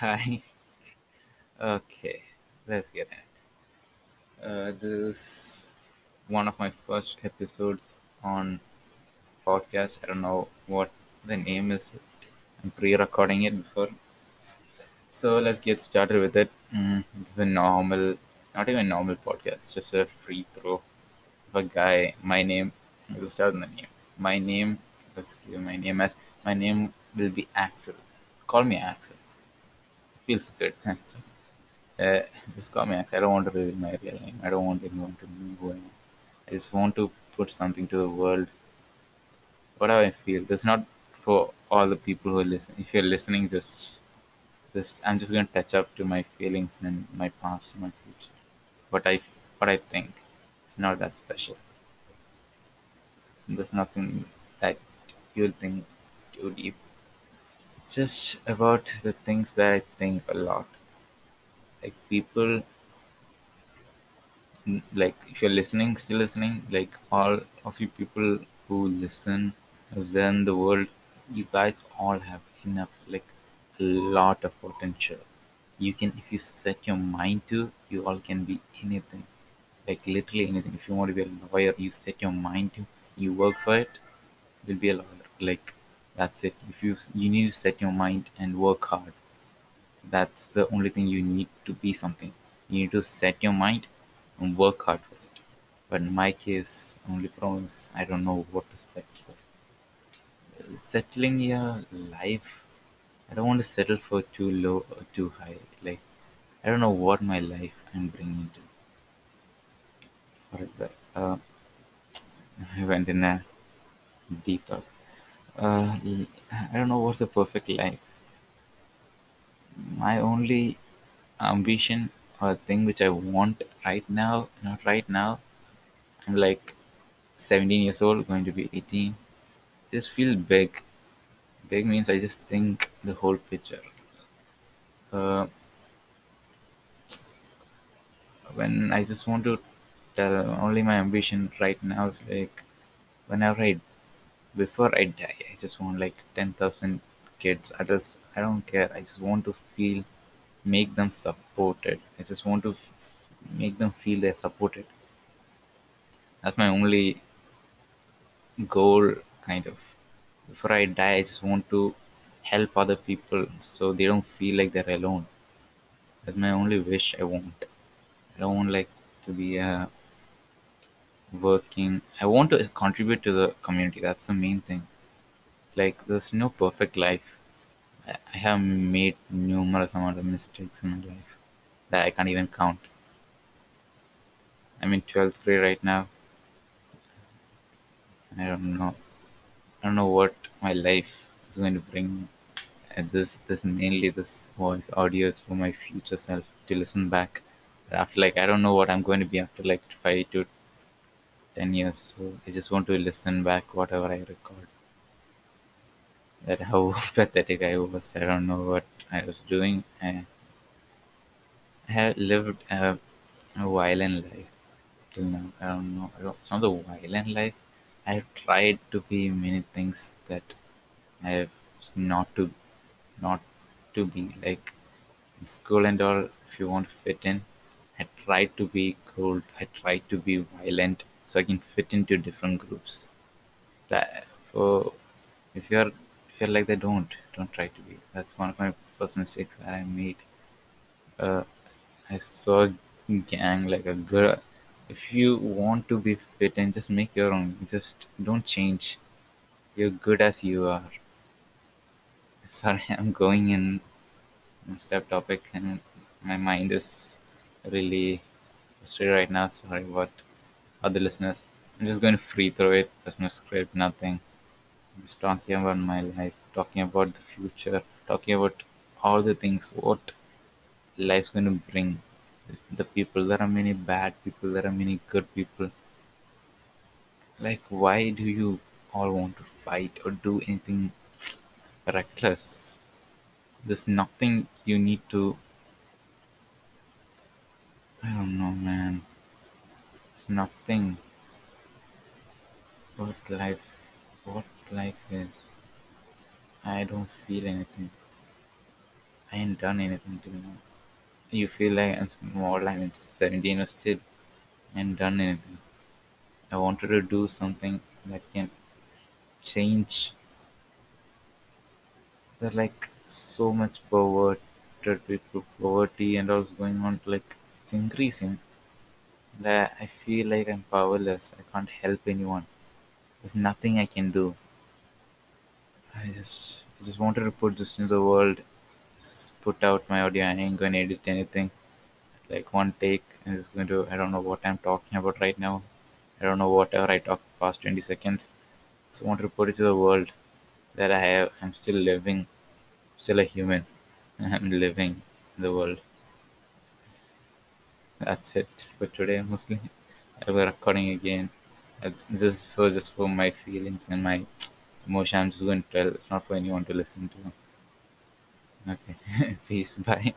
Hi. Okay, let's get it. Uh, this is one of my first episodes on podcast. I don't know what the name is. I'm pre-recording it before, so let's get started with it. Mm, this is a normal, not even normal podcast, just a free throw of a guy. My name. We'll start with the name. My name. Let's give my name as my name will be Axel. Call me Axel. Feels good. Uh, just call I don't want to reveal my real name. I don't want anyone to know who I am. I just want to put something to the world. What I feel? It's not for all the people who are listening. If you're listening, just, just I'm just going to touch up to my feelings and my past and my future. What I, what I think. It's not that special. There's nothing that you'll think too deep. Just about the things that I think a lot. Like people like if you're listening still listening like all of you people who listen in the world you guys all have enough like a lot of potential. You can if you set your mind to you all can be anything. Like literally anything. If you want to be a lawyer you set your mind to you work for it you'll be a lawyer. Like that's it if you you need to set your mind and work hard that's the only thing you need to be something. You need to set your mind and work hard for it. But in my case, only problem is I don't know what to set for. Settling your life, I don't want to settle for too low or too high. Like I don't know what my life I'm bringing to. Sorry, but uh, I went in a deeper. Uh, I don't know what's the perfect life. My only ambition or thing which I want right now, not right now. I'm like 17 years old, going to be 18. Just feel big. Big means I just think the whole picture. Uh, when I just want to tell, only my ambition right now is like whenever I, before I die, I just want like 10,000 kids, adults. I don't care. I just want to feel, make them supported. I just want to f- make them feel they're supported. That's my only goal kind of before i die i just want to help other people so they don't feel like they're alone that's my only wish i want i don't want like to be uh, working. I want to contribute to the community. That's the main thing. Like there's no perfect life. I have made numerous amount of mistakes in my life that i can't even count. I'm in 12th grade right now. I don't know. I don't know what my life is going to bring And this this mainly this voice audio is for my future self to listen back. After like I don't know what I'm going to be after like five to ten years. So I just want to listen back whatever I record. That how pathetic I was. I don't know what I was doing. I, I have lived a, a violent life till now. I don't know. It's not a violent life. I have tried to be many things that I have not to not to be like in school and all if you want to fit in i tried to be cold i tried to be violent so i can fit into different groups that for if you're if you're like that don't don't try to be that's one of my first mistakes that i made uh, i saw gang like a girl. if you want to be fit and just make your own just don't change you're good as you are sorry i'm going in step topic and my mind is really straight right now. Sorry about other listeners. I'm just going to free throw it. There's no script, nothing. I'm just talking about my life, talking about the future, talking about all the things what life's going to bring. The people, there are many bad people, there are many good people. Like, why do you all want to fight or do anything reckless? There's nothing you need to. I don't know, man. Nothing What life what life is. I don't feel anything. I ain't done anything till now. You feel like I'm small, I'm 17 or still, ain't done anything. I wanted to do something that can change the like so much perverted people, poverty and all is going on, like it's increasing. That I feel like I'm powerless. I can't help anyone. There's nothing I can do. I just I just wanted to put this into the world. Just put out my audio. I ain't gonna edit anything. Like one take and just going to I don't know what I'm talking about right now. I don't know whatever I talked past twenty seconds. I wanted to put it to the world that I have I'm still living, still a human. I'm living in the world. That's it for today mostly. I'll be recording again. It's- This was just for my feelings and my emotion. I'm just going to tell. It's not for anyone to listen to. Okay. Peace. Bye.